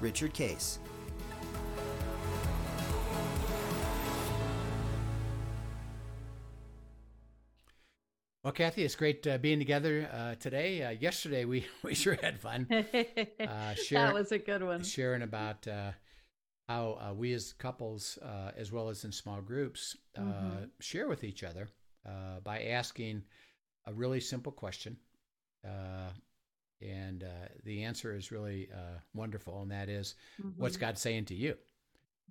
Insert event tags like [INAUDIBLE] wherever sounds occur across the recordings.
Richard Case. Well, Kathy, it's great uh, being together uh, today. Uh, yesterday, we, [LAUGHS] we sure had fun. [LAUGHS] Uh, sharing, that was a good one. Sharing about uh, how uh, we as couples, as well as in small groups, mm-hmm. share with each other by asking a really simple question. And the answer is really wonderful, and that is, mm-hmm. what's God saying to you?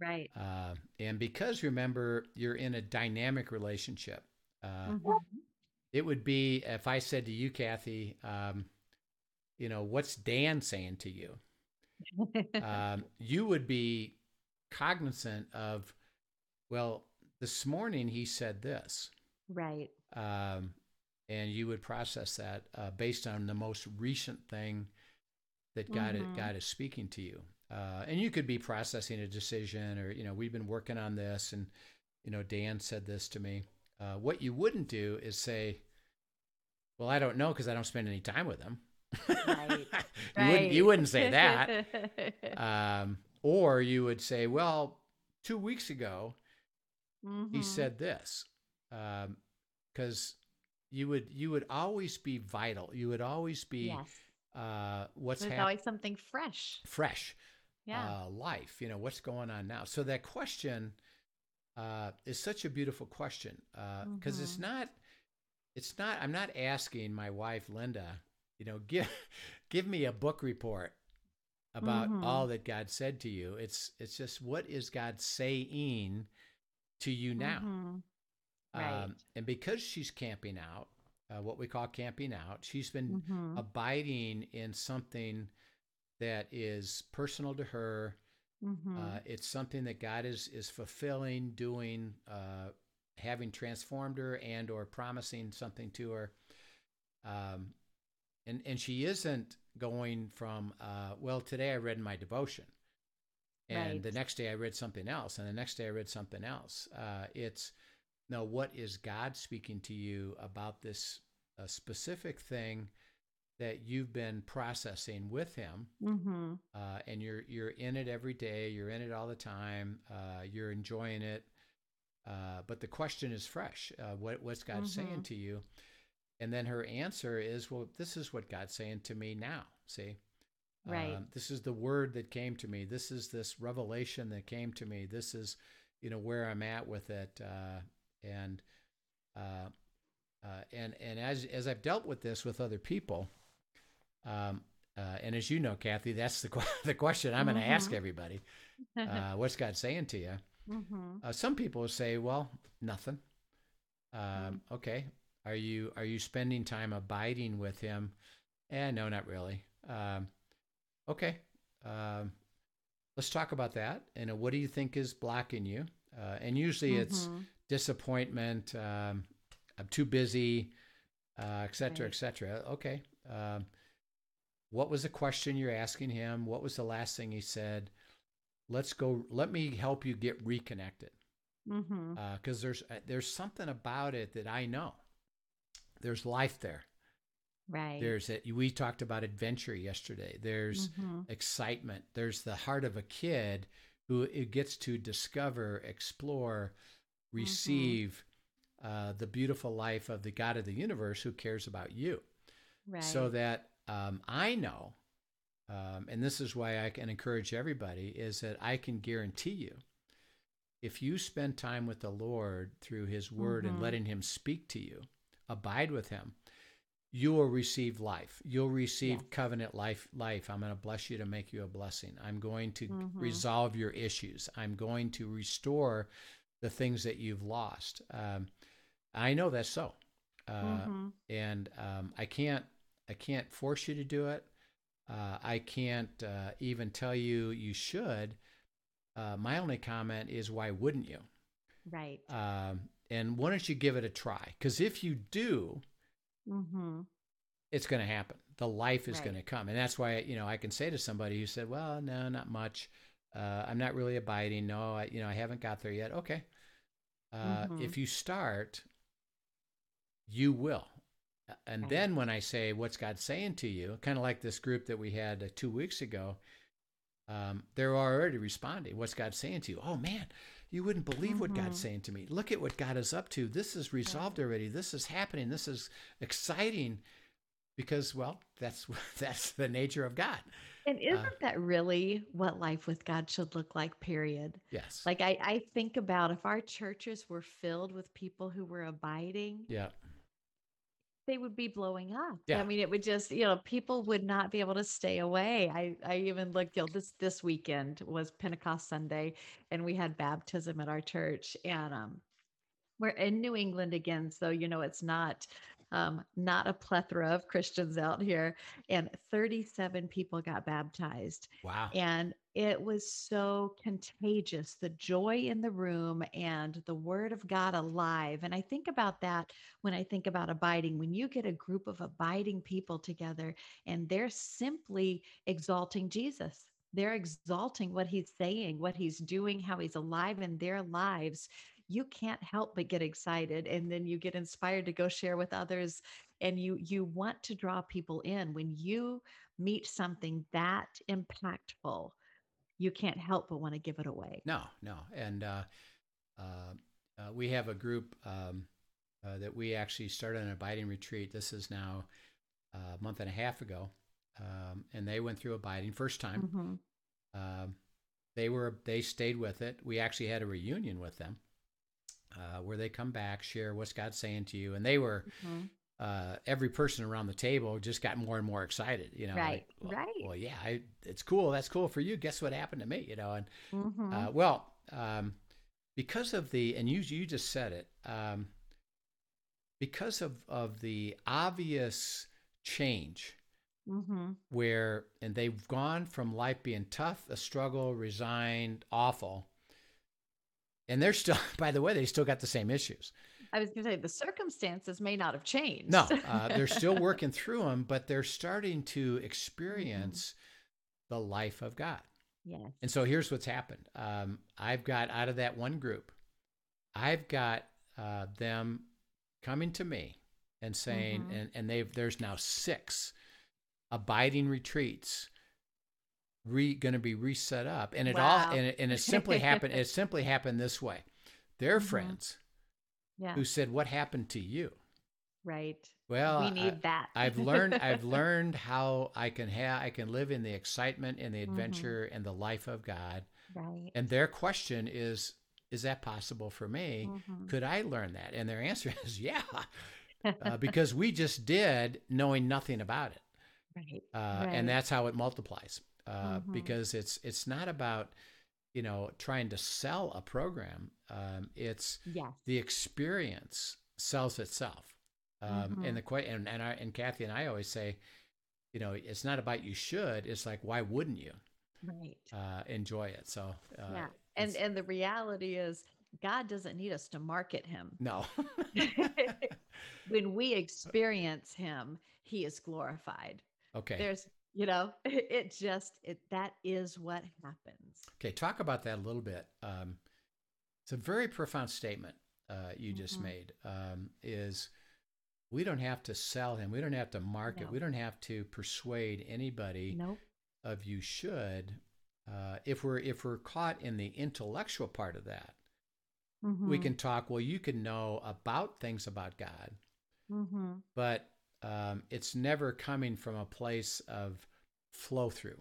Right. and because remember, you're in a dynamic relationship. Mm-hmm it would be if I said to you, Kathy, um, you know, what's Dan saying to you? um, [LAUGHS] you would be cognizant of, well, this morning he said this. Right. Um, and you would process that uh, based on the most recent thing that God, mm-hmm. God is speaking to you. Uh, and you could be processing a decision or, you know, we've been working on this and, you know, Dan said this to me. Uh, what you wouldn't do is say, "Well, I don't know because I don't spend any time with them." Right. [LAUGHS] you, right. Wouldn't, you wouldn't say that. [LAUGHS] um, or you would say, "Well, two weeks ago, mm-hmm. he said this," because um, you would you would always be vital. You would always be yes. uh, what's There's hap- always something fresh. Fresh. Yeah. Uh, life. You know what's going on now. So that question uh, is such a beautiful question because uh, mm-hmm. it's not it's not i'm not asking my wife linda you know give [LAUGHS] give me a book report about mm-hmm. all that god said to you it's it's just what is god saying to you now mm-hmm. Right. um, and because she's camping out uh, what we call camping out she's been mm-hmm. abiding in something that is personal to her Mm-hmm. Uh, it's something that God is is fulfilling, doing, uh, having transformed her, and or promising something to her. Um, and and she isn't going from uh, well, today I read my devotion, and right. the next day I read something else, and the next day I read something else. Uh, it's no, what is God speaking to you about this specific thing? that you've been processing with him, mm-hmm. uh, and you're you're in it every day. You're in it all the time. Uh, you're enjoying it. Uh, but the question is fresh. Uh, what what's God mm-hmm. saying to you? And then her answer is, "Well, this is what God's saying to me now." See, right? Um, this is the word that came to me. This is this revelation that came to me. This is, you know, where I'm at with it. Uh, and uh, and and as as I've dealt with this with other people um, uh, and as you know, Kathy, that's the [LAUGHS] the question I'm going to mm-hmm. ask everybody. [LAUGHS] Uh, what's God saying to you? Mm-hmm. Uh, some people will say, "Well, nothing." Um, mm-hmm. Okay, are you are you spending time abiding with Him? Eh, no, not really. Um, okay, um, let's talk about that. And what do you think is blocking you? Uh, and usually it's mm-hmm. Disappointment. Um, I'm too busy, uh, et cetera, right. et cetera. Okay. Um, what was the question you're asking him? What was the last thing he said? Let's go. Let me help you get reconnected. Because mm-hmm. uh, there's uh, there's something about it that I know. There's life there. Right. There's it. We talked about adventure yesterday. There's mm-hmm. excitement. There's the heart of a kid who gets to discover, explore. Receive mm-hmm. uh, the beautiful life of the God of the universe who cares about you. Right. So that um, I know, um, and this is why I can encourage everybody, is that I can guarantee you, if you spend time with the Lord through His Word mm-hmm. and letting Him speak to you, abide with Him, you will receive life. You'll receive yes. covenant life. Life. I'm going to bless you to make you a blessing. I'm going to mm-hmm. resolve your issues. I'm going to restore the things that you've lost. Um, I know that's so, uh, mm-hmm. and um, I can't I can't force you to do it. Uh, I can't uh, even tell you you should. Uh, my only comment is, why wouldn't you? Right. Um, and why don't you give it a try? Because if you do, mm-hmm. it's going to happen. The life is right. going to come, and that's why you know I can say to somebody who said, "Well, no, not much. Uh, I'm not really abiding. No, I, you know, I haven't got there yet." Okay. Uh, mm-hmm. If you start, you will. And then when I say, "What's God saying to you?" kind of like this group that we had uh, two weeks ago, um, they're already responding. What's God saying to you? Oh man, you wouldn't believe mm-hmm. what God's mm-hmm. saying to me. Look at what God is up to. This is resolved already. This is happening. This is exciting because, well, that's [LAUGHS] that's the nature of God. And uh isn't uh, that really what life with God should look like, period? Yes. Like I, I think about if our churches were filled with people who were abiding. Yeah they would be blowing up. Yeah. I mean, it would just, you know, people would not be able to stay away. I, I even looked, you know, this, this weekend was Pentecost Sunday and we had baptism at our church and, um, we're in New England again. So, you know, it's not um, not a plethora of Christians out here. And 37 people got baptized. Wow. And it was so contagious the joy in the room and the word of God alive. And I think about that when I think about abiding. When you get a group of abiding people together and they're simply exalting Jesus, they're exalting what he's saying, what he's doing, how he's alive in their lives you can't help but get excited and then you get inspired to go share with others and you you want to draw people in. When you meet something that impactful you can't help but want to give it away. No no and uh, uh, uh, we have a group um, uh, that we actually started an abiding retreat. This is now uh, a month and a half ago um, and they went through abiding first time. Mm-hmm. Um, they were they stayed with it. We actually had a reunion with them uh, where they come back, share what's God saying to you, and they were. Mm-hmm. Uh, every person around the table just got more and more excited, you know. Right, like, well, right. Well, yeah, I, it's cool. That's cool for you. Guess what happened to me, you know? And mm-hmm. uh, well, um, because of the and you you just said it, um, because of of the obvious change Mm-hmm. where and they've gone from life being tough, a struggle, resigned, awful, and they're still, [LAUGHS] by the way, they still got the same issues. I was going to say the circumstances may not have changed. No, [LAUGHS] uh, they're still working through them, but they're starting to experience mm-hmm. the life of God. Yes. And so here's what's happened. Um, I've got out of that one group, I've got uh, them coming to me and saying, mm-hmm. and, and they've there's now six abiding retreats re going to be reset up and it wow. all and it, and it simply happened it [LAUGHS] simply happened this way their mm-hmm. friends yeah. who said what happened to you right well we need I, that i've learned i've [LAUGHS] learned how i can have i can live in the excitement and the mm-hmm. adventure mm-hmm. and the life of god right and their question is is that possible for me mm-hmm. could i learn that and their answer [LAUGHS] is yeah uh, because we just did knowing nothing about it right. Uh, right. and that's how it multiplies uh, mm-hmm. because it's it's not about you know trying to sell a program. Um, it's yes. the experience sells itself. Um, mm-hmm. And the and and, I, and Kathy and I always say, you know, it's not about you should. It's like why wouldn't you? Right. Uh, enjoy it. So uh, yeah, and and the reality is God doesn't need us to market him. No. [LAUGHS] [LAUGHS] when we experience him, he is glorified. Okay. There's you know [LAUGHS] it just it that is what happens okay talk about that a little bit um, it's a very profound statement uh, you mm-hmm. just made um, is we don't have to sell him we don't have to market no. we don't have to persuade anybody nope. of you should uh, if we're if we're caught in the intellectual part of that mm-hmm. we can talk well you can know about things about god mm-hmm. but um, it's never coming from a place of flow through.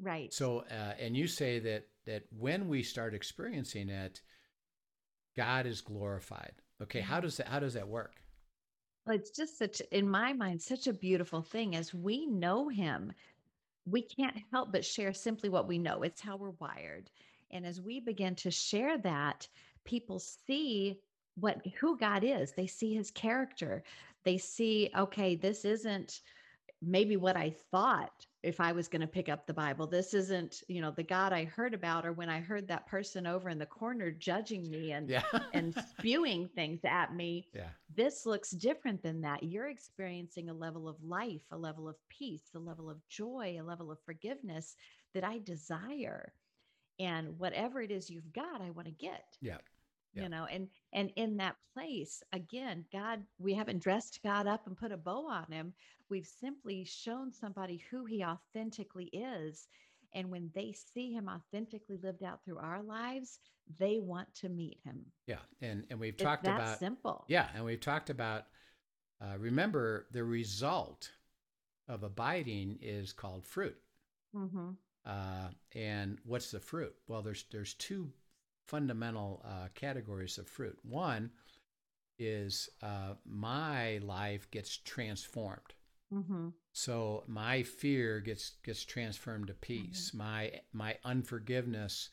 Right. So, uh, and you say that that when we start experiencing it, God is glorified. Okay, how does that how does that work? Well, it's just such in my mind such a beautiful thing as we know Him. We can't help but share simply what we know. It's how we're wired. And as we begin to share that, people see what who God is. They see his character they see, okay, this isn't maybe what I thought if I was going to pick up the Bible. This isn't, you know, the God I heard about, or when I heard that person over in the corner judging me and yeah. and spewing things at me. Yeah. This looks different than that. You're experiencing a level of life, a level of peace, a level of joy, a level of forgiveness that I desire. And whatever it is you've got, I want to get. Yeah yeah. you know and and in that place again god we haven't dressed god up and put a bow on him. We've simply shown somebody who he authentically is. And when they see him authentically lived out through our lives they want to meet him. Yeah and and we've it's talked about simple. Yeah and we've talked about uh, remember the result of abiding is called fruit. Mm-hmm. uh, and what's the fruit? Well there's there's two fundamental uh, categories of fruit. One is uh, my life gets transformed. Mm-hmm. So my fear gets gets transformed to peace. Mm-hmm. My my unforgiveness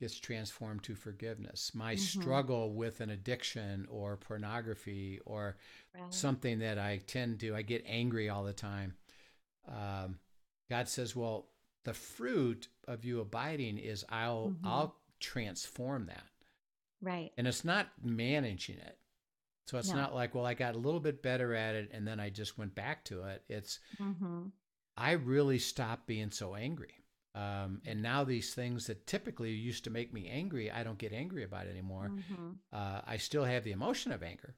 gets transformed to forgiveness. My mm-hmm. struggle with an addiction or pornography or right. something that I tend to I get angry all the time. Um, God says, "Well, the fruit of you abiding is I'll mm-hmm. I'll transform that. Right. And it's not managing it. So it's no. not like, well, I got a little bit better at it and then I just went back to it. It's, mm-hmm. I really stopped being so angry. Um, and now these things that typically used to make me angry, I don't get angry about anymore. Mm-hmm. Uh, I still have the emotion of anger,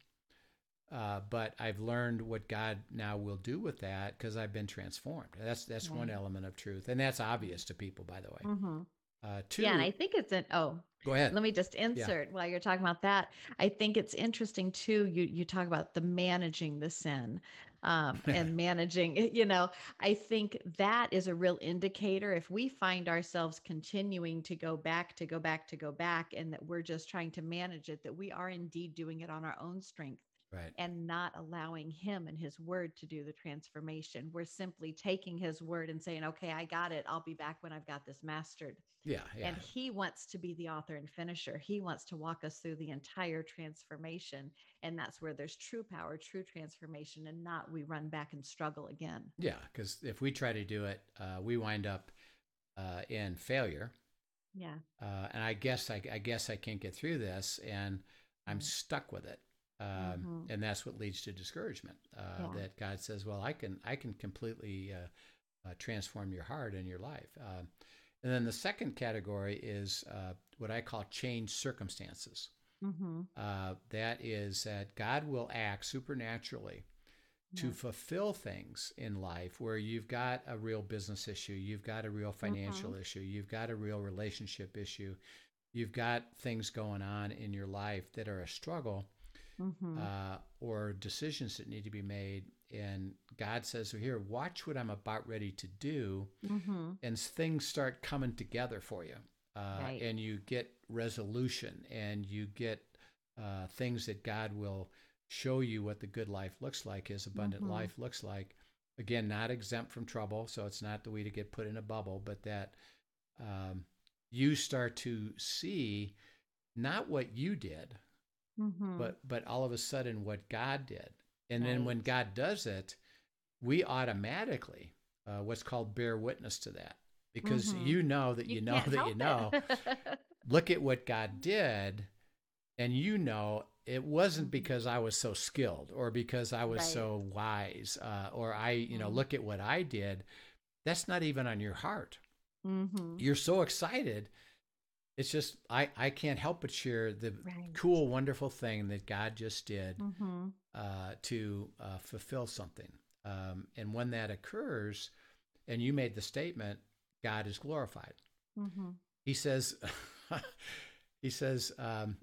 uh, but I've learned what God now will do with that because I've been transformed. That's that's right. one element of truth, and that's obvious to people, by the way. Mm-hmm. Uh, two, yeah, and I think it's an oh. Go ahead. Let me just insert yeah. while you're talking about that. I think it's interesting too. You you talk about the managing the sin, um, [LAUGHS] and managing. You know, I think that is a real indicator. If we find ourselves continuing to go back, to go back, to go back, and that we're just trying to manage it, that we are indeed doing it on our own strength right. and not allowing him and his word to do the transformation. We're simply taking his word and saying, okay, I got it. I'll be back when I've got this mastered. Yeah, yeah. And he wants to be the author and finisher. He wants to walk us through the entire transformation. And that's where there's true power, true transformation, and not we run back and struggle again. Yeah, because if we try to do it, uh, we wind up uh, in failure. Yeah. Uh, and I guess I, I, guess I can't get through this, and I'm mm-hmm. stuck with it um, mm-hmm. and that's what leads to discouragement. Uh, yeah. That God says, "Well, I can I can completely uh, uh, transform your heart and your life." Um, and then the second category is uh, what I call change circumstances. Mm-hmm. Uh, that is that God will act supernaturally to fulfill things in life where you've got a real business issue, you've got a real financial mm-hmm. issue, you've got a real relationship issue, you've got things going on in your life that are a struggle mm-hmm. uh, or decisions that need to be made. And God says, well, Here, watch what I'm about ready to do. Mm-hmm. And things start coming together for you. Uh, right. And you get resolution and you get uh, things that God will show you what the good life looks like, His abundant mm-hmm. life looks like. Again, not exempt from trouble. So it's not the way to get put in a bubble, but that um, you start to see not what you did, mm-hmm. but but all of a sudden what God did, and right. then when God does it, we automatically uh, what's called bear witness to that because mm-hmm. you know that you, you know that you know. [LAUGHS] Look at what God did, and you know it wasn't mm-hmm. because I was so skilled or because I was right. so wise uh, or I, you know, mm-hmm. look at what I did. That's not even on your heart. Mm-hmm. You're so excited it's just I I can't help but share the right. cool, wonderful thing that God just did mm-hmm. uh, to uh, fulfill something. Um, and when that occurs, and you made the statement, God is glorified. Mm-hmm. He says, [LAUGHS] he says, um,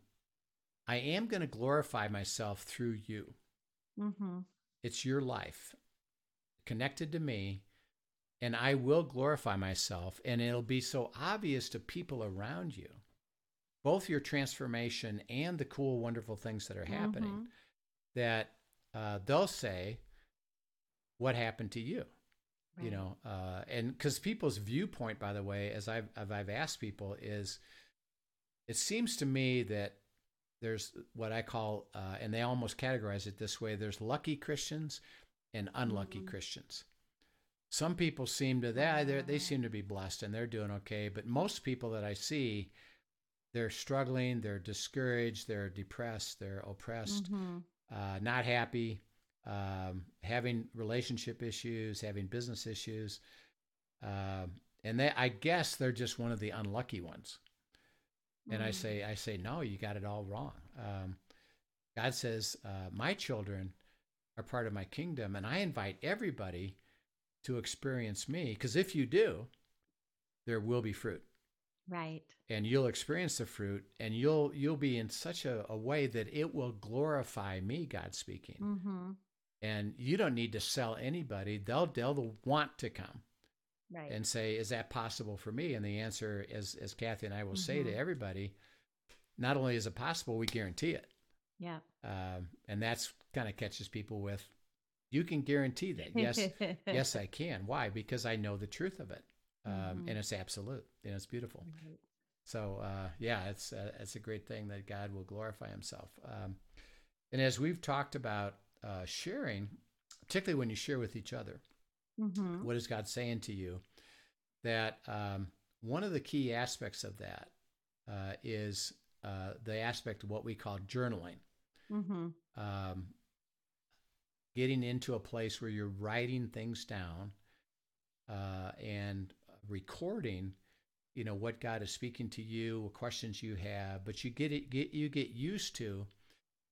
I am going to glorify myself through you. Mm-hmm. It's your life connected to me and I will glorify myself, and it'll be so obvious to people around you, both your transformation and the cool, wonderful things that are happening, mm-hmm. that uh, they'll say, What happened to you? Right. You know, uh, and because people's viewpoint, by the way, as I've, as I've asked people, is it seems to me that there's what I call, uh, and they almost categorize it this way there's lucky Christians and unlucky mm-hmm. Christians. Some people seem to that they they seem to be blessed and they're doing okay, but most people that I see, they're struggling, they're discouraged, they're depressed, they're oppressed, mm-hmm. uh, not happy, um, having relationship issues, having business issues, uh, and they, I guess they're just one of the unlucky ones. And mm-hmm. I say, I say, no, you got it all wrong. Um, God says, uh, my children are part of my kingdom, and I invite everybody to experience me. Because if you do, there will be fruit. Right. And you'll experience the fruit, and you'll you'll be in such a, a way that it will glorify me. God speaking. Mm-hmm. And you don't need to sell anybody; they'll they'll want to come. Right. And say, is that possible for me? And the answer, as as Kathy and I will mm-hmm. say to mm-hmm. everybody, not only is it possible, we guarantee it. Yeah. Um, and that's kind of catches people with, you can guarantee that. Yes, [LAUGHS] yes, I can. Why? Because I know the truth of it, um, mm-hmm. and it's absolute and it's beautiful. Right. So uh, yeah, it's uh, it's a great thing that God will glorify Himself. Um, and as we've talked about uh, sharing, particularly when you share with each other, mm-hmm. what is God saying to you? That um, one of the key aspects of that uh, is uh, the aspect of what we call journaling. Mm-hmm. Um, getting into a place where you're writing things down uh, and recording you know what god is speaking to you what questions you have but you get it get you get used to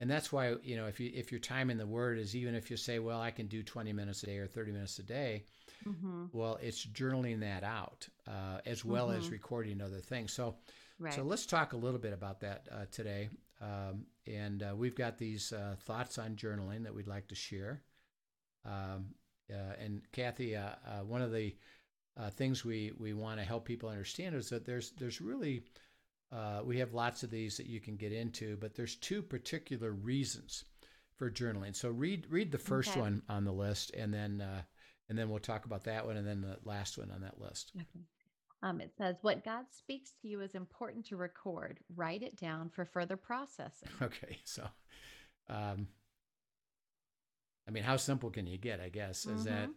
and that's why you know if you if your time in the word is even if you say well i can do 20 minutes a day or 30 minutes a day mm-hmm. well it's journaling that out uh, as well mm-hmm. as recording other things so right. so let's talk a little bit about that uh, today um, and uh, we've got these uh, thoughts on journaling that we'd like to share. Um, uh, and Kathy, uh, uh, one of the uh, things we, we want to help people understand is that there's there's really we have lots of these that you can get into, but there's two particular reasons for journaling. So read read the first okay. one on the list, and then and then we'll talk about that one, and then the last one on that list. Okay. Um, it says, What God speaks to you is important to record. Write it down for further processing. [LAUGHS] Okay. So, um, I mean, how simple can you get, I guess, is mm-hmm.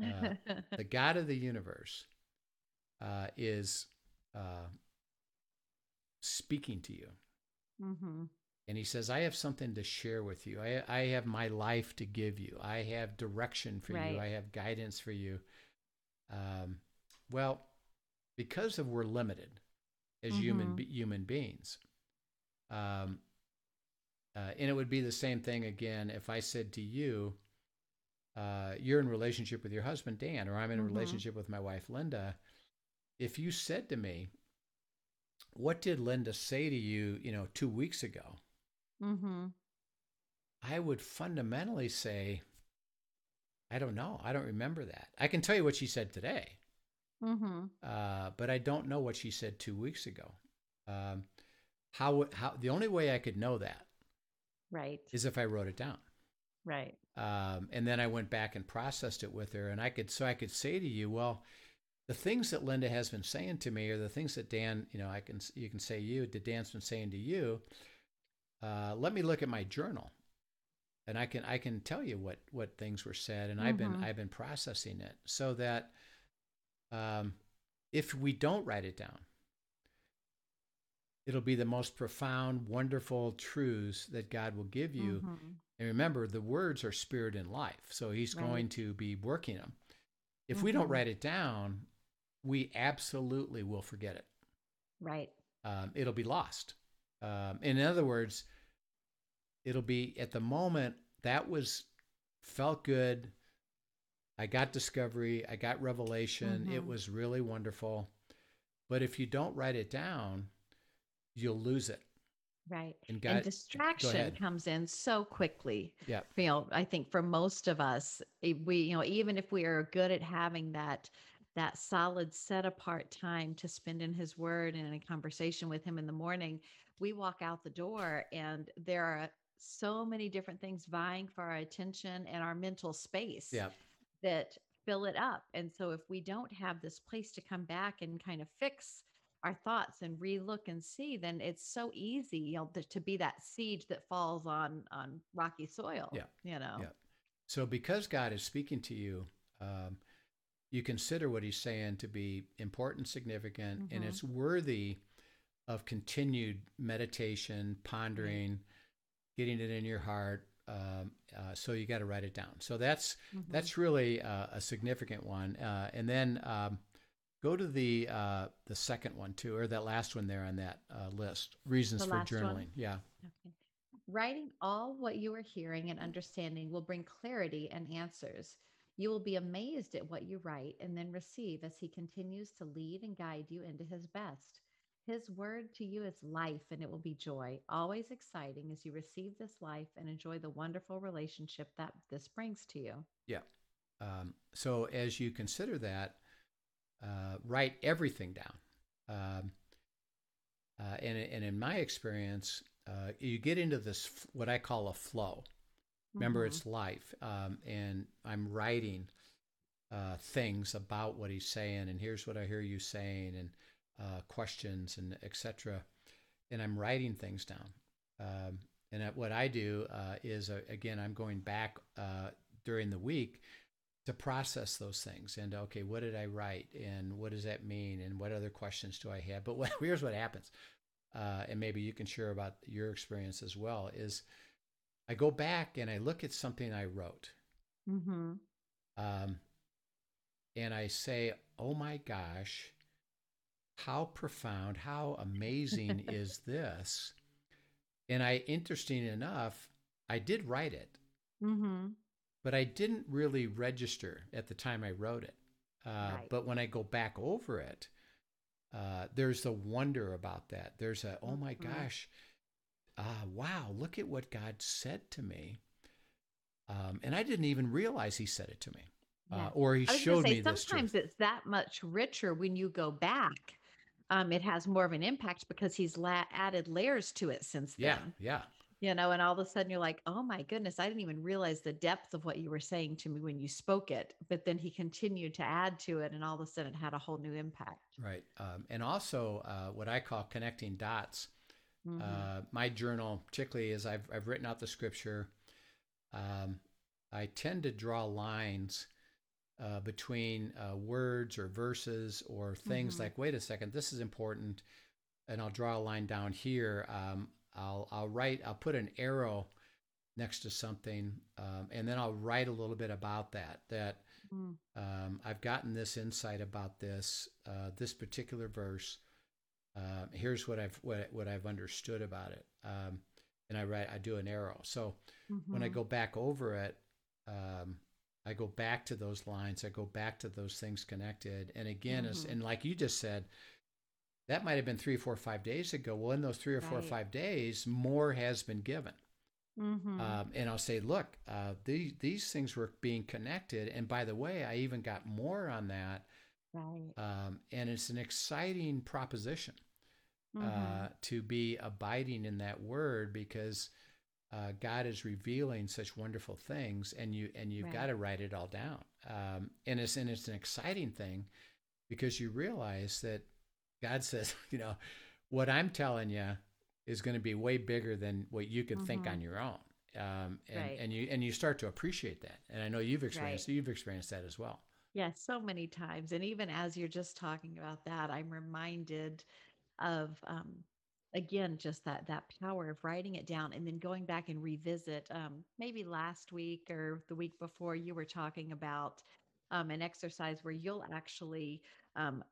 that uh, the [LAUGHS] God of the universe uh, is uh, speaking to you. Mm-hmm. And he says, I have something to share with you. I, I have my life to give you. I have direction for right. you. I have guidance for you. Um, well, because of we're limited as mm-hmm. human human beings. Um, uh, and it would be the same thing again if I said to you, uh, "You're in relationship with your husband Dan, or I'm in a mm-hmm. relationship with my wife Linda." If you said to me, "What did Linda say to you?" You know, two weeks ago, mm-hmm. I would fundamentally say, "I don't know. I don't remember that. I can tell you what she said today." Mm-hmm. Uh, but I don't know what she said two weeks ago. Um, how how the only way I could know that, right, is if I wrote it down, right. Um, and then I went back and processed it with her, and I could so I could say to you, well, the things that Linda has been saying to me, or the things that Dan, you know, I can you can say you that Dan's been saying to you. Uh, let me look at my journal, and I can I can tell you what what things were said, and mm-hmm. I've been mm-hmm. I've been processing it so that um, if we don't write it down, it'll be the most profound, wonderful truths that God will give you. Mm-hmm. And remember, the words are spirit and life. So He's right. going to be working them. If mm-hmm. we don't mm-hmm. write it down, we absolutely will forget it. Right. Um, it'll be lost. Um, in other words, it'll be at the moment that was felt good, I got discovery, I got revelation. Mm-hmm. It was really wonderful. But if you don't write it down, you'll lose it. Right. And, and distraction comes in so quickly. Yeah. You know, I think for most of us, we, you know, even if we are good at having that that solid set apart time to spend in his word and in a conversation with him in the morning, we walk out the door and there are so many different things vying for our attention and our mental space. Yeah that fill it up. And so if we don't have this place to come back and kind of fix our thoughts and relook and see, then it's so easy, you know, to, be that seed that falls on on rocky soil. Yeah. You know. Yeah. So because God is speaking to you, um, you consider what he's saying to be important, significant, mm-hmm. and it's worthy of continued meditation, pondering, getting it in your heart. Um, uh, so you got to write it down. So that's mm-hmm. that's really uh, a significant one. Uh, and then um, go to the uh, the second one too, or that last one there on that uh, list. Reasons the for journaling. One? Yeah. Okay. Writing all what you are hearing and understanding will bring clarity and answers. You will be amazed at what you write and then receive as He continues to lead and guide you into His best. His word to you is life and it will be joy, always exciting as you receive this life and enjoy the wonderful relationship that this brings to you. Yeah. Um, so as you consider that, uh, write everything down. Um, uh, and, and in my experience, uh, you get into this, what I call a flow. Remember, mm-hmm. it's life. Um, and I'm writing uh, things about what he's saying, and here's what I hear you saying, and uh, questions, and etc. And I'm writing things down. Um, and what I do uh, is, uh, again, I'm going back uh, during the week to process those things and okay, what did I write, and what does that mean, and what other questions do I have? But [LAUGHS] what, here's what happens, uh, and maybe you can share about your experience as well. Is I go back and I look at something I wrote. Mm-hmm. Um, and I say, oh my gosh, how profound, how amazing [LAUGHS] is this? And I, interesting enough, I did write it, mm-hmm. but I didn't really register at the time I wrote it. Uh, right. But when I go back over it, uh, there's a wonder about that. There's a, oh my mm-hmm. gosh, uh, wow, look at what God said to me. Um, and I didn't even realize he said it to me. Uh, yeah. Uh, or he showed say, me sometimes it's that much richer when you go back. Um, it has more of an impact because he's la- added layers to it since then. Yeah, yeah. You know, and all of a sudden you're like, oh my goodness, I didn't even realize the depth of what you were saying to me when you spoke it. But then he continued to add to it, and all of a sudden it had a whole new impact. Right. Um, and also, uh, what I call connecting dots Mm-hmm. Uh, my journal, particularly as I've, I've written out the scripture, um, I tend to draw lines uh, between uh, words or verses or things mm-hmm. like, wait a second, this is important. And I'll draw a line down here. Um, I'll, I'll write, I'll put an arrow next to something, um, and then I'll write a little bit about that. That mm. um, I've gotten this insight about this, uh, this particular verse, uh, here's what I've what, what I've understood about it. Um, and I write I do an arrow. So mm-hmm. when I mm-hmm. go back over it, um, I go back to those lines. I go back to those things connected. And again, mm-hmm. as, and like you just said, that might have been three, four, five days ago. Well, in those three or four or five days, more has been given. Mm-hmm. Um, and I'll say, look, uh, these these things were being connected. And by the way, I even got more on that. Right. Um, and it's an exciting proposition mm-hmm. uh, to be abiding in that word because uh, God is revealing such wonderful things, and you and you've right. got to write it all down. Um, and it's and it's an exciting thing because you realize that God [LAUGHS] says, you know, what I'm telling you is going to be way bigger than what you could mm-hmm. think on your own. Um, and, right. and you and you start to appreciate that. And I know you've experienced right. you've experienced that as well. Yes, yeah, so many times. And even as you're just talking about that, I'm reminded of um, again just that that power of writing it down and then going back and revisit um, maybe last week or the week before you were talking about um, an exercise where you'll actually um,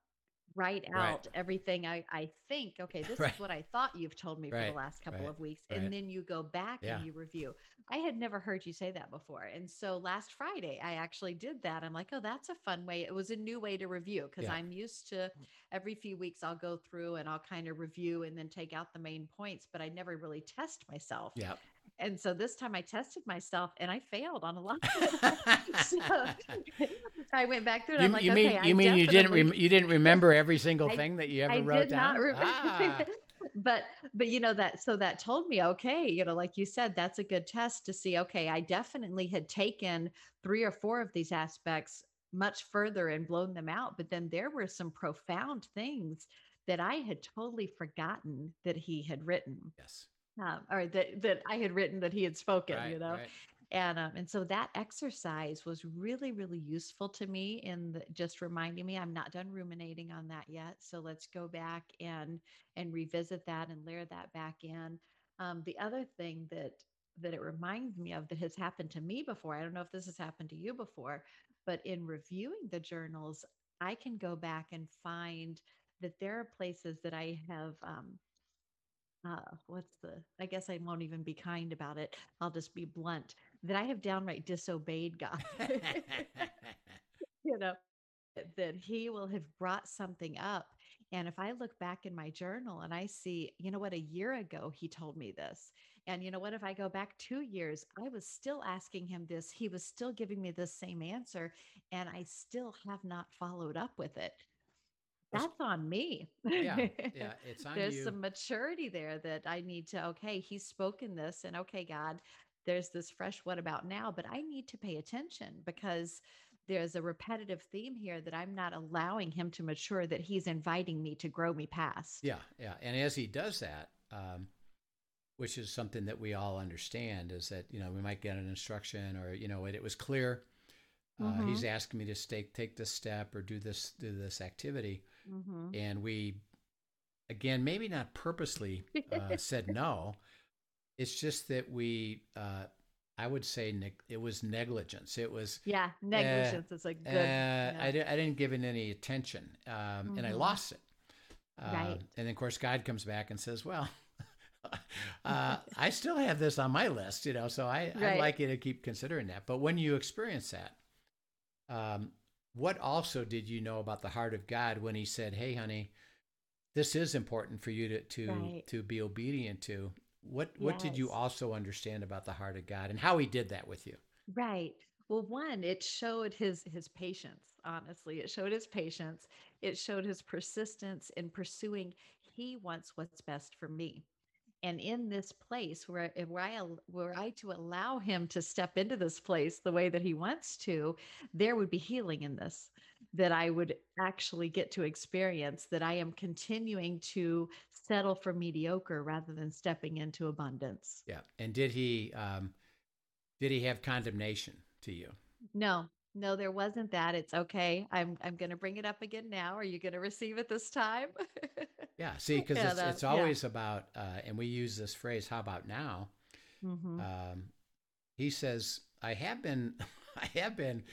write out right. everything I, I think, okay, [LAUGHS] this right. is what I thought you've told me right. for the last couple of weeks. And then you go back yeah. and you review. I had never heard you say that before. And so last Friday, I actually did that. I'm like, oh, that's a fun way. It was a new way to review because yeah. I'm used to mm. every few weeks I'll go through and I'll kind of review and then take out the main points, but I never really test myself. Yeah. And so this time I tested myself and I failed on a lot. [LAUGHS] [LAUGHS] so [LAUGHS] I went back through. And you, I'm like, you okay, mean you mean you didn't rem- you didn't remember every single I, thing that you ever I wrote down? ah. but but you know that so that told me okay you know like you said that's a good test to see okay i definitely had taken three or four of these aspects much further and blown them out but then there were some profound things that i had totally forgotten that he had written yes um, or that that I had written that he had spoken, right, you know. Right. and um, and so that exercise was really really useful to me in the, just reminding me i'm not done ruminating on that yet so let's go back and and revisit that and layer that back in um, the other thing that that it reminds me of that has happened to me before i don't know if this has happened to you before but in reviewing the journals i can go back and find that there are places that i have um, uh, what's the i guess i won't even be kind about it i'll just be blunt that i have downright disobeyed god. [LAUGHS] You know that he will have brought something up and if i look back in my journal and i see you know what a year ago he told me this and you know what if i go back 2 years i was still asking him this he was still giving me the same answer and i still have not followed up with it that's on me. Yeah, [LAUGHS] yeah, it's on there's you. some maturity there that I need to. Okay, he's spoken this, and okay, God, there's this fresh what about now, but I need to pay attention because there's a repetitive theme here that I'm not allowing him to mature. That he's inviting me to grow me past. Yeah, yeah, and as he does that. Um, which is something that we all understand is that you know we might get an instruction or you know it, it was clear uh, mm-hmm. he's asking me to stay, take this step or do this do this activity Mm-hmm. And we, again, maybe not purposely uh, [LAUGHS] said no. It's just that we, uh, I would say ne- it was negligence. It was yeah, negligence uh, is a good. Uh, yeah. I, di- I didn't give it any attention, um, mm-hmm. and I mm-hmm. lost it. right. Um, and then of course God comes back and says, "Well, [LAUGHS] uh, I still have this on my list, you know, so I, right. I'd like you to keep considering that. But when you experience that, um, what also did you know about the heart of God when he said, "Hey honey, this is important for you to to right. to be obedient to." What yes. what did you also understand about the heart of God and how he did that with you? Right. Well, one, it showed his his patience. Honestly, it showed his patience. It showed his persistence in pursuing. He wants what's best for me and in this place where, where I were I to allow him to step into this place the way that he wants to, there would be healing in this that I would actually get to experience that I am continuing to settle for mediocre rather than stepping into abundance. Yeah. And did he um did he have condemnation to you? No, no, there wasn't that. It's okay. I'm I'm going to bring it up again now. Are you going to receive it this time? yeah. See, [LAUGHS] because yeah, it's, it's always yeah. about, uh, and we use this phrase, "How about now?" Mm-hmm. Um, he says, "I have been, [LAUGHS] I have been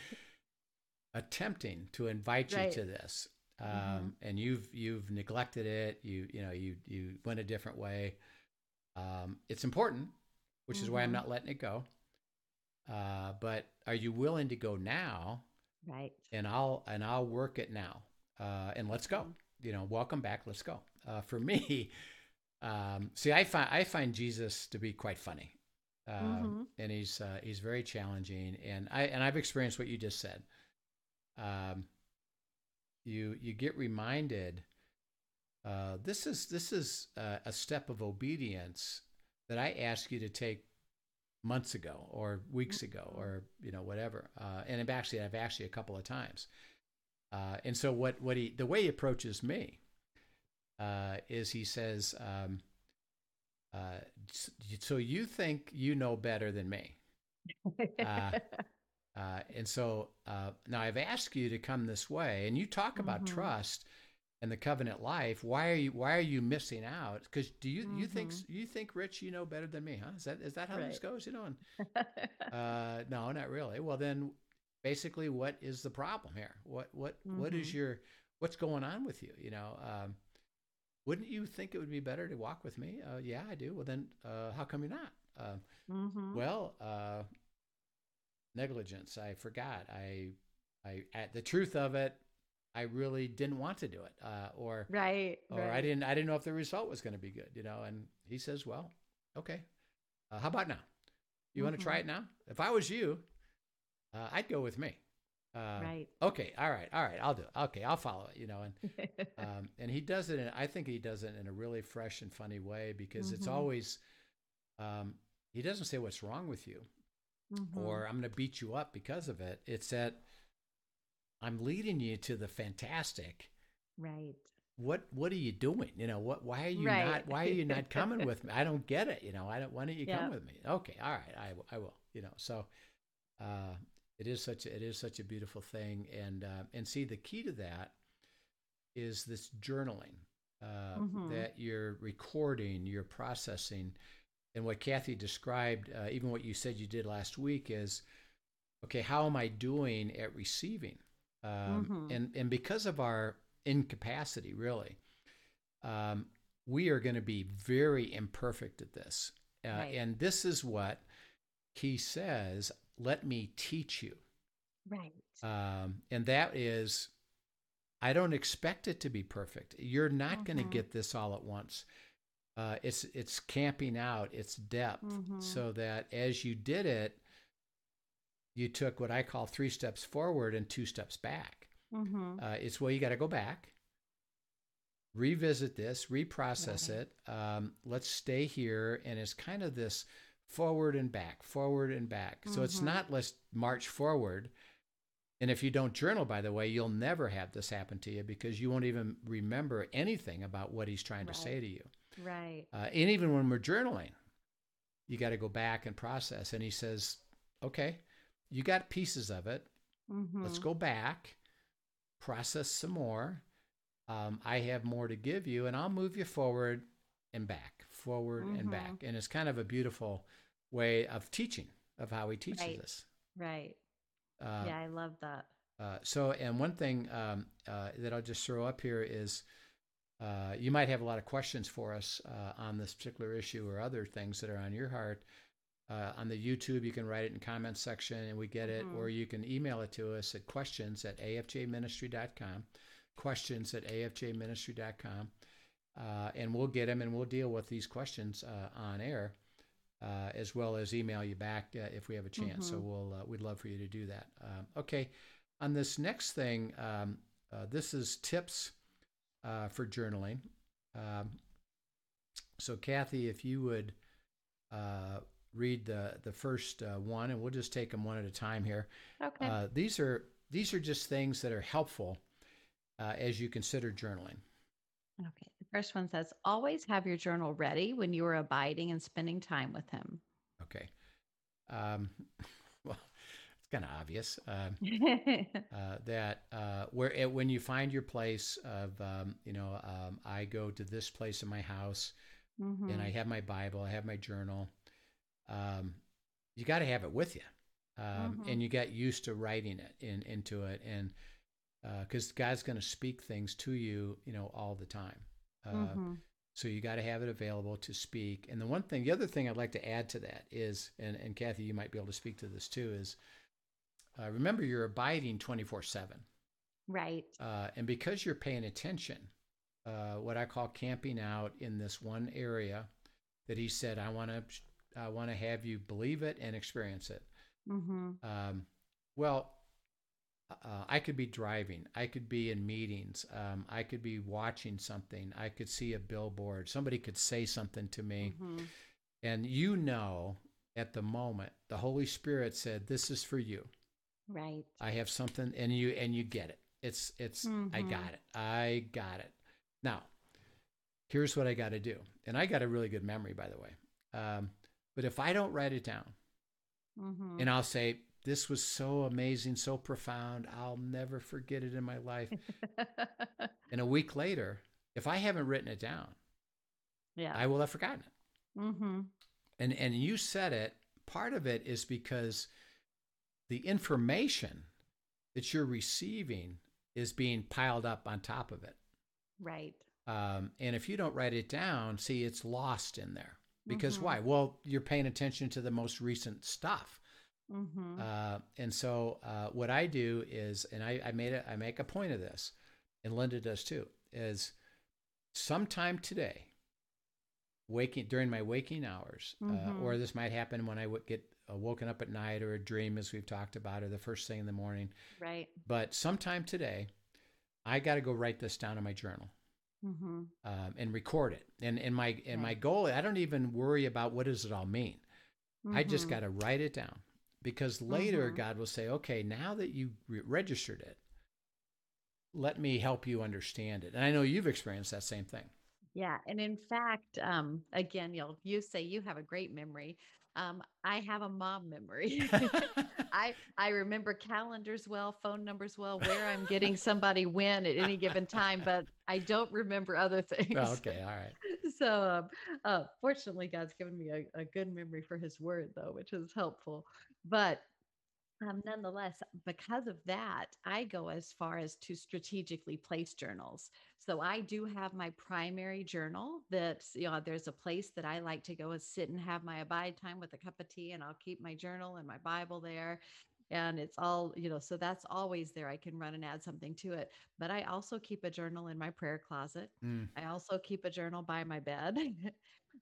attempting to invite right. you to this, um, mm-hmm. and you've you've neglected it. You you know you you went a different way. Um, it's important, which mm-hmm. is why I'm mm-hmm. not letting it go." Uh, but are you willing to go now? Right. And I'll and I'll work it now. Uh, and let's go. Mm-hmm. You know, welcome back. Let's go. Uh, for me, [LAUGHS] um, see, I find I find Jesus to be quite funny, um, mm-hmm. and he's uh, he's very challenging. And I and I've experienced what you just said. Um, you you get reminded. Uh, this is this is a step of obedience that I ask you to take months ago or weeks ago mm-hmm. or you know whatever uh, and I've actually I've actually a couple of times uh, and so what what he the way he approaches me uh, is he says um, uh, so you think you know better than me [LAUGHS] uh, uh, and so now I've asked you to come this way and you talk about mm-hmm. trust and the covenant life why are you why are you missing out because do you mm-hmm. you think mm-hmm. you think rich you know better than me huh is that is that how right. this goes you know and [LAUGHS] uh no not really well then basically what is the problem here what what, mm-hmm. what is mm-hmm. your what's going on with you you know um wouldn't you think it would be better to walk with me uh yeah i do well then uh how come you're not uh, mm-hmm. well uh negligence i forgot i i at the truth of it I really didn't want to do it, uh, or right, or right. I didn't I didn't know if the result was going to be good, you know. And he says, "Well, okay, uh, how about now? You mm-hmm. want to try it now? If I was you, uh, I'd go with me." Uh, right. Okay. All right. All right. I'll do it. Okay. I'll follow it. You know, and [LAUGHS] um, and he does it. In, I think he does it in a really fresh and funny way because mm-hmm. it's always. Um, he doesn't say what's wrong with you, mm-hmm. or I'm going to beat you up because of it. It's that I'm leading you to the fantastic. Right. What what are you doing? You know, what why are you right. not why are you not [LAUGHS] coming with me? I don't get it, you know. I don't why don't you yeah. come with me? Okay, all right, I, I will. you know. So uh, it is such a, it is such a beautiful thing, and uh, and see the key to that is this journaling uh, mm-hmm. that you're recording, you're processing, and what Kathy described, uh, even what you said you did last week is, okay, how am I doing at receiving? Um, mm-hmm. And and because of our incapacity, really, um, we are going to be very imperfect at this. Uh, right. And this is what he says, let me teach you. Right. Um, and that is, I don't expect it to be perfect. You're not mm-hmm. going to get this all at once. Uh, it's it's camping out its depth mm-hmm. so that as you did it, you took what I call three steps forward and two steps back. Mm-hmm. Uh, it's well, you got to go back revisit this, reprocess right. it. Um, let's stay here. And it's kind of this forward and back, forward and back. Mm-hmm. So it's mm-hmm. not let's march forward. And if you don't journal, by the way, you'll never have this happen to you because you won't even remember anything about what he's trying right. to say to you. Right. Uh, and even when we're journaling, you got to go back and process. And he says, okay, you got pieces of it. Mm-hmm. Let's go back, process some more um, I have more to give you, and I'll move you forward and back, forward mm-hmm. and back. And it's kind of a beautiful way of teaching, of how he teaches right. us. Right. Uh, yeah, I love that. Uh, so, and one thing um, uh, that I'll just throw up here is uh, you might have a lot of questions for us uh, on this particular issue or other things that are on your heart. Uh, on the YouTube, you can write it in comments section and we get it, mm-hmm. or you can email it to us at questions at afjministry.com questions at afjministry.com. Uh, and we'll get them and we'll deal with these questions uh, on air, uh, as well as email you back uh, if we have a chance. Mm-hmm. So we'll uh, we'd love for you to do that. Um, okay, on this next thing, um, uh, this is tips for journaling. Um, so Kathy, if you would read the the first one, and we'll just take them one at a time here. Okay. these are these are just things that are helpful uh, as you consider journaling. Okay. The first one says always have your journal ready when you are abiding and spending time with Him. Okay. Um, [LAUGHS] well, it's kind of obvious uh, [LAUGHS] uh, that uh, where it, when you find your place of, um, you know, um, I go to this place in my house mm-hmm. and I have my Bible, I have my journal. Um, you got to have it with you. Um, mm-hmm. And you get used to writing it in, into it. And because uh, God's going to speak things to you, you know, all the time. Uh, mm-hmm. So you got to have it available to speak. And the one thing, the other thing I'd like to add to that is, and, and Kathy, you might be able to speak to this too, is uh, remember you're abiding 24 7. Right. Uh, and because you're paying attention, uh, what I call camping out in this one area that he said, I want to, I want to have you believe it and experience it. Mm-hmm. Um, well, uh, I could be driving. I could be in meetings. Um, I could be watching something. I could see a billboard. Somebody could say something to me. Mm-hmm. And you know, at the moment, the Holy Spirit said, This is for you. Right. I have something, and you and you get it. It's it's mm-hmm. I got it. I got it. Now, here's what I got to do. And I got a really good memory, by the way. Um, but if I don't write it down, mm-hmm. and I'll say, this was so amazing, so profound. I'll never forget it in my life. [LAUGHS] and a week later, if I haven't written it down, yeah, I will have forgotten it. Mm-hmm. And and you said it. Part of it is because the information that you're receiving is being piled up on top of it. Right. Um, and if you don't write it down, see, it's lost in there. Because mm-hmm. why? Well, you're paying attention to the most recent stuff. Mm-hmm. Uh, and so uh, what I do is, and I, I made it, I make a point of this, and Linda does too, is sometime today, waking during my waking hours, mm-hmm. uh, or this might happen when I would get uh, woken up at night or a dream, as we've talked about, or the first thing in the morning. Right. But sometime today, I got to go write this down in my journal. Mm-hmm. Um, and record it. And and my and right. my goal, I don't even worry about what does it all mean. I just mm-hmm. got to write it down because later mm-hmm. God will say, okay, now that you re- registered it, let me help you understand it. And I know you've experienced that same thing. Yeah. And in fact, um, again, you'll, you say you have a great memory. Um, I have a mom memory. [LAUGHS] [LAUGHS] I I remember calendars well, phone numbers well, where I'm getting somebody when at any given time, but I don't remember other [LAUGHS] things. Oh, okay, all right. So, um, uh, fortunately, God's given me a, a good memory for His Word, though, which is helpful. But um, nonetheless, because of that, I go as far as to strategically place journals. So I do have my primary journal that, you know, there's a place that I like to go and sit and have my abide time with a cup of tea, and I'll keep my journal and my Bible there. And it's all, you know, so that's always there. I can run and add something to it. But I also keep a journal in my prayer closet. Mm. I also keep a journal by my bed. [LAUGHS]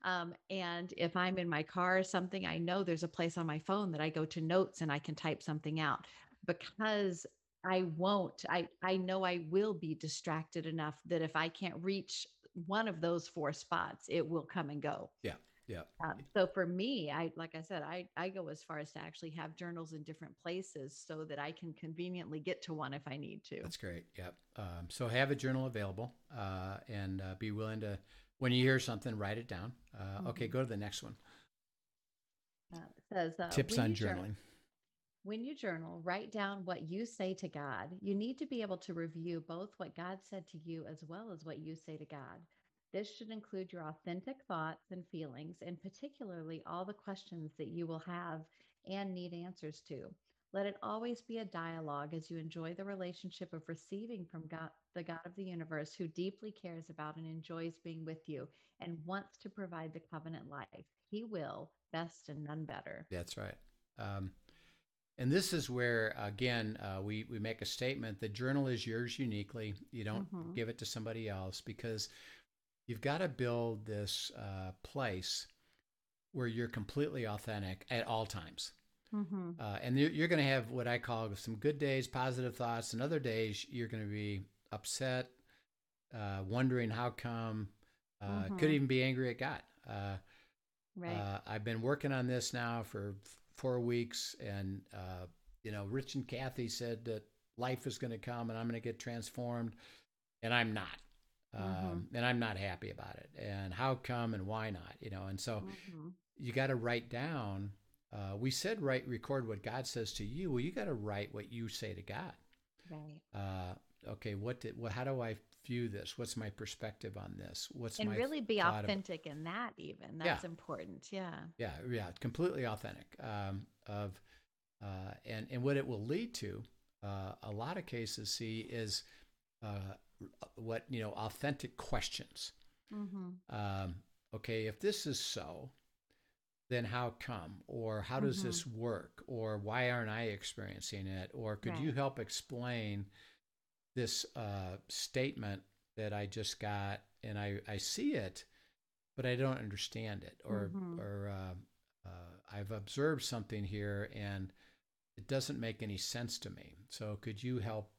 Um, and if I'm in my car or something, I know there's a place on my phone that I go to notes and I can type something out because I won't, I, I know I will be distracted enough that if I can't reach one of those four spots, it will come and go. Yeah. Yeah. Um, so for me, I like I said, I I go as far as to actually have journals in different places so that I can conveniently get to one if I need to. That's great. Yep. Um, so have a journal available uh, and uh, be willing to when you hear something, write it down. Uh, mm-hmm. Okay, go to the next one. Uh, says uh, tips on journaling. Journal, when you journal, write down what you say to God. You need to be able to review both what God said to you as well as what you say to God. This should include your authentic thoughts and feelings, and particularly all the questions that you will have and need answers to. Let it always be a dialogue as you enjoy the relationship of receiving from God, the God of the universe, who deeply cares about and enjoys being with you and wants to provide the covenant life. He will, best and none better. That's right. Um, and this is where, again, uh, we, we make a statement the journal is yours uniquely. You don't mm-hmm. give it to somebody else because you've got to build this uh, place where you're completely authentic at all times. Mm-hmm. Uh, and you're, you're going to have what I call some good days, positive thoughts, and other days you're going to be upset, uh, wondering how come. Uh, mm-hmm. Could even be angry at God. Uh, right. Uh, I've been working on this now for four weeks, and uh, you know, Rich and Kathy said that life is going to come, and I'm going to get transformed, and I'm not. Um, mm-hmm. and I'm not happy about it. And how come and why not? You know, and so mm-hmm. you got to write down uh, we said write record what God says to you. Well, you got to write what you say to God. Right. Uh, okay. What did? Well, how do I view this? What's my perspective on this? What's and really be authentic in that. Even that's yeah. important. Yeah. Yeah. Yeah. Completely authentic. Um, of uh, and and what it will lead to, uh, a lot of cases see is uh, what you know authentic questions. Mm-hmm. Um, okay, if this is so, then how come? Or how does mm-hmm. this work? Or why aren't I experiencing it? Or could right. you help explain this uh, statement that I just got and I, I see it, but I don't understand it? Or, mm-hmm. or uh, uh, I've observed something here and it doesn't make any sense to me. So could you help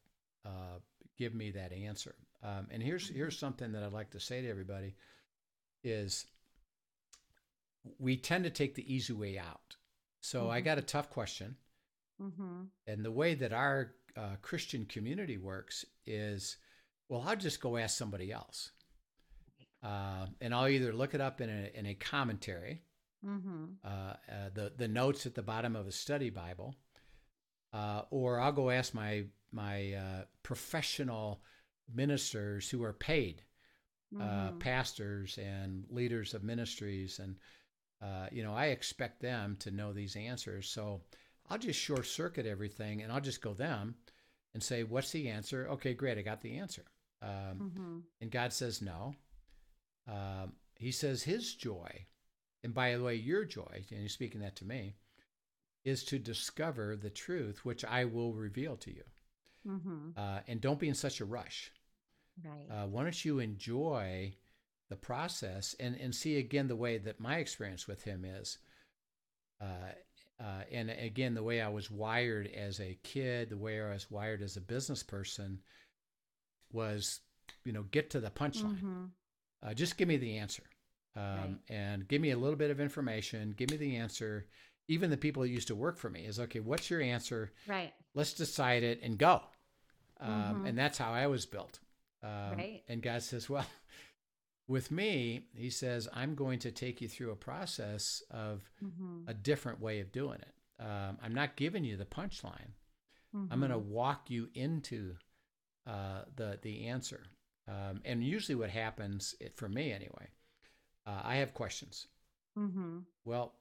uh, give me that answer? Um, and here's mm-hmm. here's something that I'd like to say to everybody is we tend to take the easy way out. So mm-hmm. I got a tough question. Mm-hmm. And the way that our uh, Christian community works is, well, I'll just go ask somebody else. Uh, and I'll either look it up in a, in a commentary, mm-hmm. uh, uh the, the notes at the bottom of a study Bible, uh, or I'll go ask my, my uh, professional ministers who are paid, mm-hmm. pastors and leaders of ministries and uh, you know, I expect them to know these answers. So I'll just short circuit everything and I'll just go them and say, What's the answer? Okay, great. I got the answer. Um, mm-hmm. And God says, No. Um, he says, His joy, and by the way, your joy, and he's speaking that to me, is to discover the truth, which I will reveal to you. Mm-hmm. Uh, and don't be in such a rush. Right. Uh, why don't you enjoy the process and, and see again the way that my experience with him is. Uh, uh, and again, the way I was wired as a kid, the way I was wired as a business person was, you know, get to the punchline. Mm-hmm. Uh, just give me the answer. Um, right. And give me a little bit of information. Give me the answer. Even the people that used to work for me is okay. What's your answer? Right. Let's decide it and go. Um, mm-hmm. And that's how I was built. Um, right. And God says, well, with me, he says, I'm going to take you through a process of mm-hmm. a different way of doing it. Um, I'm not giving you the punchline. Mm-hmm. I'm going to walk you into uh, the the answer. Um, and usually, what happens for me anyway, uh, I have questions. Mm-hmm. Well,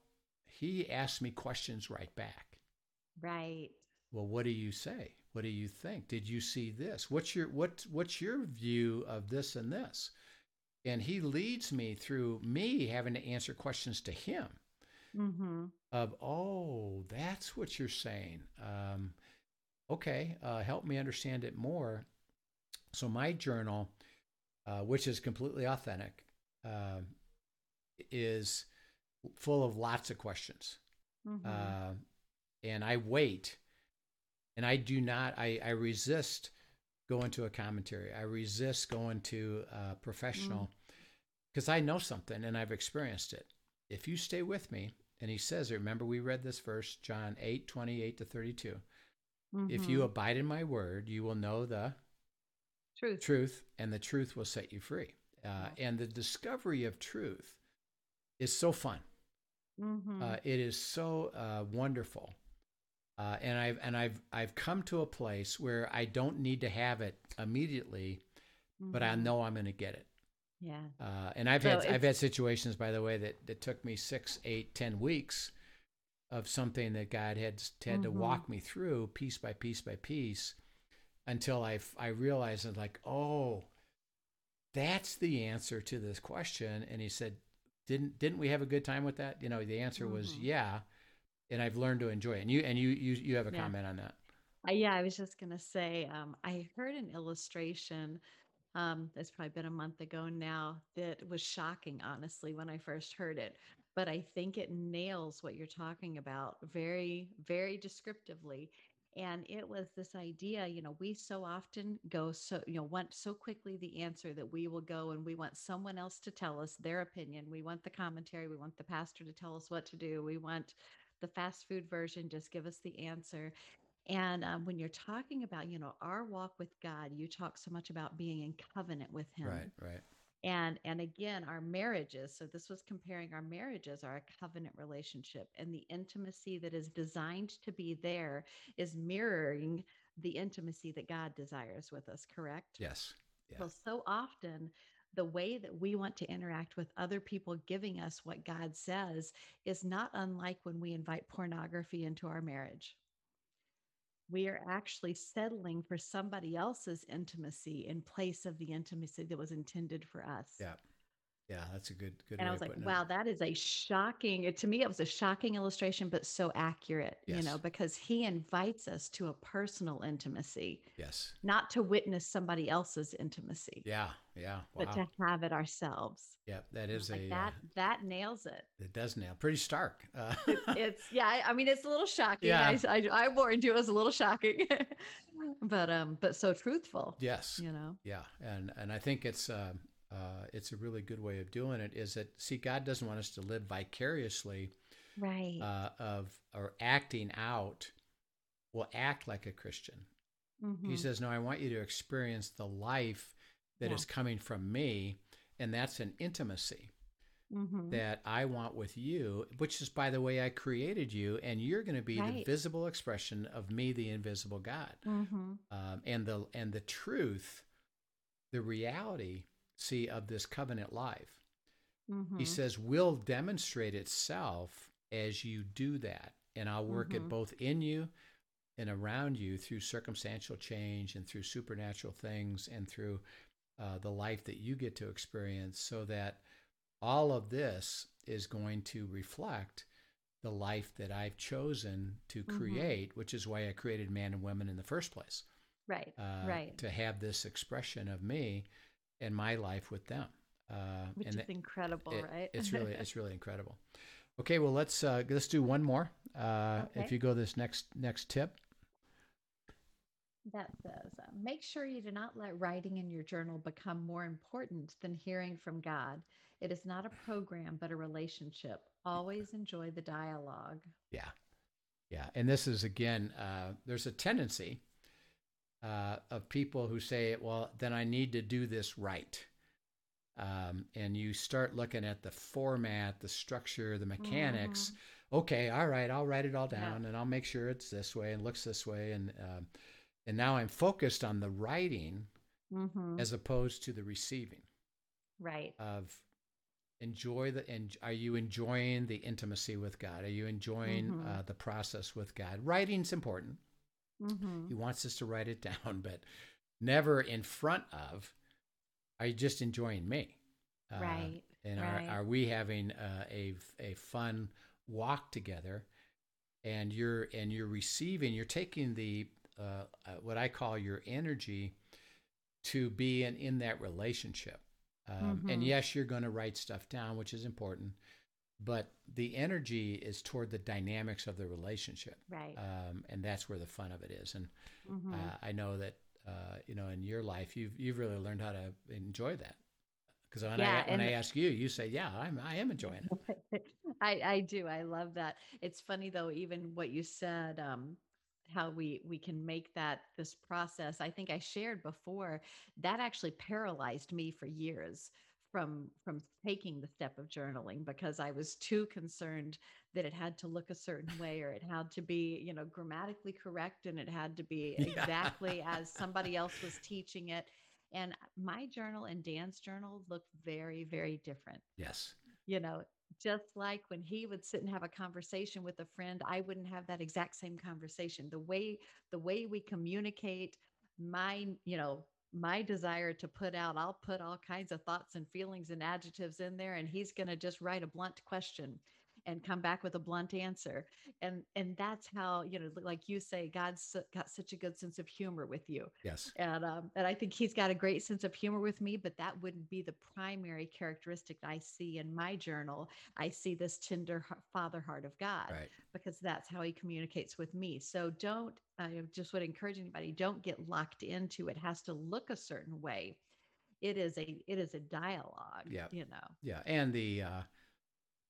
he asks me questions right back. Right. Well, what do you say? What do you think? Did you see this? What's your what What's your view of this and this? And he leads me through me having to answer questions to him mm-hmm. of oh that's what you're saying um, okay uh, help me understand it more so my journal uh, which is completely authentic uh, is full of lots of questions mm-hmm. Uh, and i wait and i do not i, I resist going to a commentary. I resist going to a professional because mm. I know something and I've experienced it. If you stay with me, and he says, remember we read this verse, John 8, 28 to 32. Mm-hmm. If you mm-hmm. abide in my word, you will know the truth, truth and the truth will set you free. Uh, and the discovery of truth is so fun. Mm-hmm. Uh, it is so uh, wonderful. Uh, and I've and I've I've come to a place where I don't need to have it immediately, mm-hmm. but I mm-hmm. know I'm going to get it. Yeah. Uh, and I've so had I've had situations, by the way, that that took me six, eight, ten weeks of something that God had had mm-hmm. to walk me through piece by piece by piece until I I realized that like oh, that's the answer to this question. And he said, didn't didn't we have a good time with that? You know, the answer mm-hmm. was yeah and I've learned to enjoy it. And you and you you you have a yeah. comment on that. Uh, yeah, I was just gonna say um, I heard an illustration. Um, it's probably been a month ago now that was shocking, honestly, when I first heard it. But I think it nails what you're talking about very, very descriptively. And it was this idea, you know, we so often go so, you know, want so quickly the answer that we will go and we want someone else to tell us their opinion. We want the commentary. We want the pastor to tell us what to do. We want the fast food version, just give us the answer. And um, when you're talking about, you know, our walk with God, you talk so much about being in covenant with Him. Right, right. And and again, our marriages. So this was comparing our marriages are a covenant relationship, and the intimacy that is designed to be there is mirroring the intimacy that God desires with us. Correct? Yes. yes. Well, so often the way that we want to interact with other people giving us what God says is not unlike when we invite pornography into our marriage. We are actually settling for somebody else's intimacy in place of the intimacy that was intended for us. Yeah. Yeah, that's a good good. And I was like, wow, it. that is a shocking. It, to me, it was a shocking illustration, but so accurate. Yes. You know, because he invites us to a personal intimacy. Yes. Not to witness somebody else's intimacy. Yeah, yeah. Wow. But to have it ourselves. Yeah, that is like a that. Uh, that nails it. It does nail. Pretty stark. Uh, it's, it's, yeah. I mean, it's a little [LAUGHS] shocking. Yeah. I, I, I warned you, it was a little shocking, [LAUGHS] but um, but so truthful. Yes. You know. Yeah, and and I think it's um uh, it's a really good way of doing it is that see god doesn't want us to live vicariously right uh, of or acting out will act like a christian mm-hmm. he says no i want you to experience the life that yeah. is coming from me and that's an intimacy mm-hmm. that i want with you which is by the way i created you and you're going to be right. the visible expression of me the invisible god mm-hmm. um, and the and the truth the reality see of this covenant life. Mm-hmm. He says, will demonstrate itself as you do that. And I'll work mm-hmm. it both in you and around you through circumstantial change and through supernatural things and through uh, the life that you get to experience so that all of this is going to reflect the life that I've chosen to mm-hmm. create, mm-hmm. which is why I created man and women in the first place. Right. Uh, right. To have this expression of me in my life with them. Uh, Which is incredible, it, right? it's really [LAUGHS] it's really incredible. Okay, well let's uh, let's do one more. Uh, okay. If you go this next next tip. That says, uh, make sure you do not let writing in your journal become more important than hearing from God. It is not a program, but a relationship. Always enjoy the dialogue. Yeah. Yeah. And this is, again, uh, there's a tendency uh, of people who say, well, then I need to do this right. um, and you start looking at the format, the structure, the mechanics. Mm-hmm. Okay, all right, I'll write it all down, yeah. and I'll make sure it's this way and looks this way, and uh, and now I'm focused on the writing mm-hmm. as opposed to the receiving. Right. Of enjoy the and are you enjoying the intimacy with God? Are you enjoying mm-hmm. uh, the process with God? Writing's important. Mm-hmm. He wants us to write it [LAUGHS] down, but never in front of are you just enjoying me? Uh, right. And right. Are, are we having uh, a, a fun walk together? And you're and you're receiving, you're taking the uh, uh, what I call your energy to be in, in that relationship. Um, mm-hmm. And yes, you're going to write stuff down, which is important, but the energy is toward the dynamics of the relationship. Right. Um, and that's where the fun of it is. And mm-hmm. uh, I know that uh, you know, in your life, you've you've really learned how to enjoy that. Because when yeah, I when I ask you, you say, "Yeah, I'm I am enjoying it." [LAUGHS] I I do. I love that. It's funny though, even what you said. Um, how we we can make that this process i think i shared before that actually paralyzed me for years from from taking the step of journaling because I was too concerned that it had to look a certain way or it had to be, you know, grammatically correct and it had to be [LAUGHS] exactly yeah. as somebody else was teaching it. And my journal and Dan's journal look very, very different. Yes. You know, just like when he would sit and have a conversation with a friend, I wouldn't have that exact same conversation. The way the way we communicate, my, you know, my desire to put out i'll put all kinds of thoughts and feelings and adjectives in there and he's going to just write a blunt question and come back with a blunt answer and and that's how you know like you say god's got such a good sense of humor with you yes. and um, and i think he's got a great sense of humor with me but that wouldn't be the primary characteristic i see in my journal. I see this tender father heart of god right. because that's how he communicates with me. So don't i just would encourage anybody don't get locked into it. Has to look a certain way. It is a it is a dialogue yeah you know? Yeah and the uh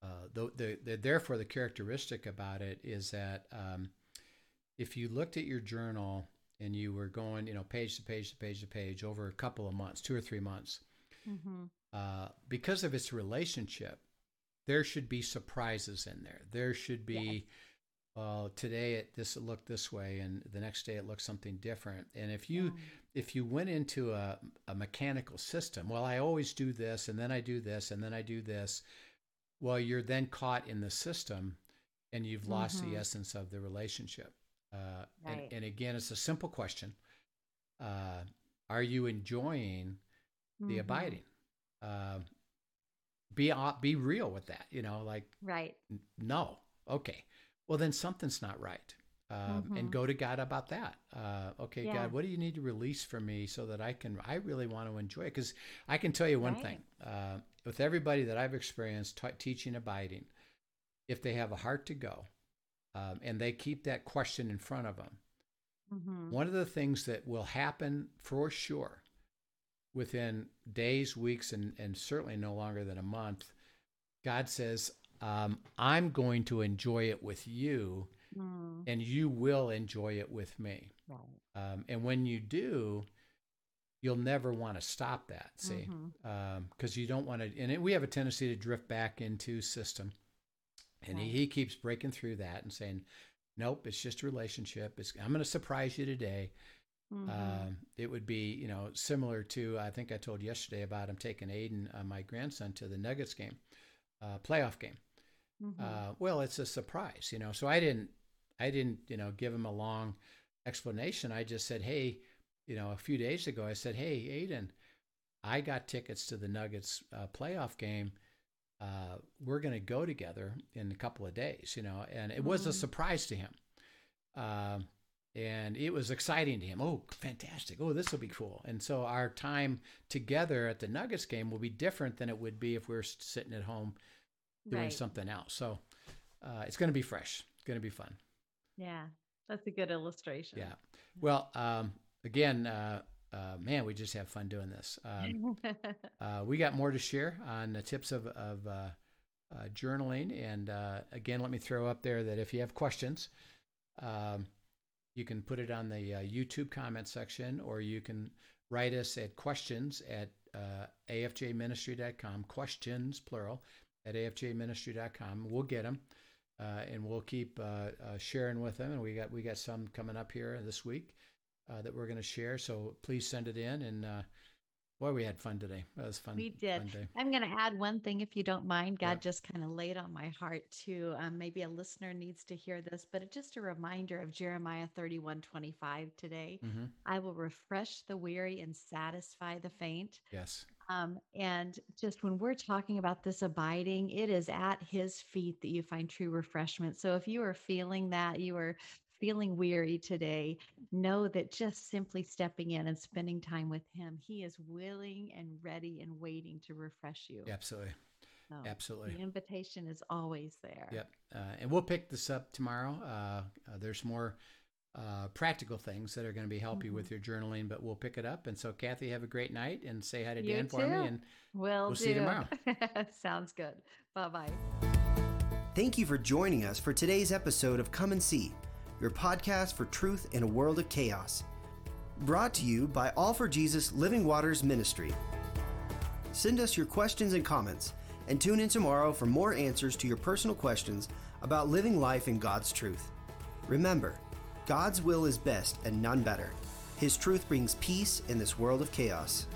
uh, the, the, the, therefore, the characteristic about it is that um, if you looked at your journal and you were going, you know, page to page to page to page over a couple of months, two or three months, mm-hmm. uh, because of its relationship, there should be surprises in there. There should be, well, uh, today it this it looked this way, and the next day it looked something different. And if you if you went into a, a mechanical system, well, I always do this, and then I do this, and then I do this well, you're then caught in the system and you've lost mm-hmm. the essence of the relationship. Uh, right. and, and, again, it's a simple question uh, Are you enjoying the mm-hmm. abiding? Uh, be be real with that, you know, like right. N- no, okay. Well, then something's not right um, mm-hmm. and go to God about that. Uh, okay, yeah. God, what do you need to release for me so that I can? I really want to enjoy it because I can tell you one right. thing: uh, with everybody that I've experienced t- teaching abiding, if they have a heart to go, um, and they keep that question in front of them, mm-hmm. one of the things that will happen for sure within days, weeks, and and certainly no longer than a month, God says, um, "I'm going to enjoy it with you." Mm. and you will enjoy it with me. Right. Um, and when you do, you'll never want to stop that. See, because mm-hmm. um, you don't want to. And it, we have a tendency to drift back into system, and right. he, he keeps breaking through that and saying, "Nope, it's just a relationship. It's, I'm going to surprise you today." Mm-hmm. Um, it would be, you know, similar to I think I told yesterday about him taking Aiden, uh, my grandson, to the Nuggets game, uh, playoff game. Mm-hmm. Uh, well, it's a surprise, you know. So I didn't I didn't, you know, give him a long explanation. I just said, hey, you know, a few days ago, I said, hey, Aiden, I got tickets to the Nuggets uh, playoff game. Uh, we're going to go together in a couple of days, you know, and it was a mm-hmm. surprise to him. Um, and it was exciting to him. Oh, fantastic. Oh, this will be cool. And so our time together at the Nuggets game will be different than it would be if we were sitting at home doing right. something else. So uh, it's going to be fresh. It's going to be fun. Yeah, that's a good illustration. Yeah. Well, um, again, uh, uh, man, we just have fun doing this. Um, [LAUGHS] uh, we got more to share on the tips of, of uh, uh, journaling. And uh, again, let me throw up there that if you have questions, um, you can put it on the YouTube comment section or you can write us at questions at uh, afjministry.com, questions, plural, at afjministry.com. We'll get them. Uh, and we'll keep uh, uh, sharing with them. And we got we got some coming up here this week uh, that we're going to share. So please send it in. And uh, boy, we had fun today. That was fun. We did. Fun I'm going to add one thing, if you don't mind. God yep. just kind of laid on my heart too. Um, maybe a listener needs to hear this, but it's just a reminder of Jeremiah 31, 25 today. Mm-hmm. I will refresh the weary and satisfy the faint. Yes. Um, and just when we're talking about this abiding, it is at his feet that you find true refreshment. So if you are feeling that, you are feeling weary today, know that just simply stepping in and spending time with him, he is willing and ready and waiting to refresh you. Absolutely. So Absolutely. The invitation is always there. Yep. Uh, and we'll pick this up tomorrow. Uh, uh, there's more uh, practical things that are going to be help mm-hmm. you with your journaling, but we'll pick it up. And so, Kathy, have a great night and say hi to you Dan too. for me. And Will we'll see you tomorrow. [LAUGHS] Sounds good. Bye bye. Thank you for joining us for today's episode of Come and See, your podcast for truth in a world of chaos. Brought to you by All for Jesus Living Waters Ministry. Send us your questions and comments, and tune in tomorrow for more answers to your personal questions about living life in God's truth. Remember, God's will is best and none better. His truth brings peace in this world of chaos.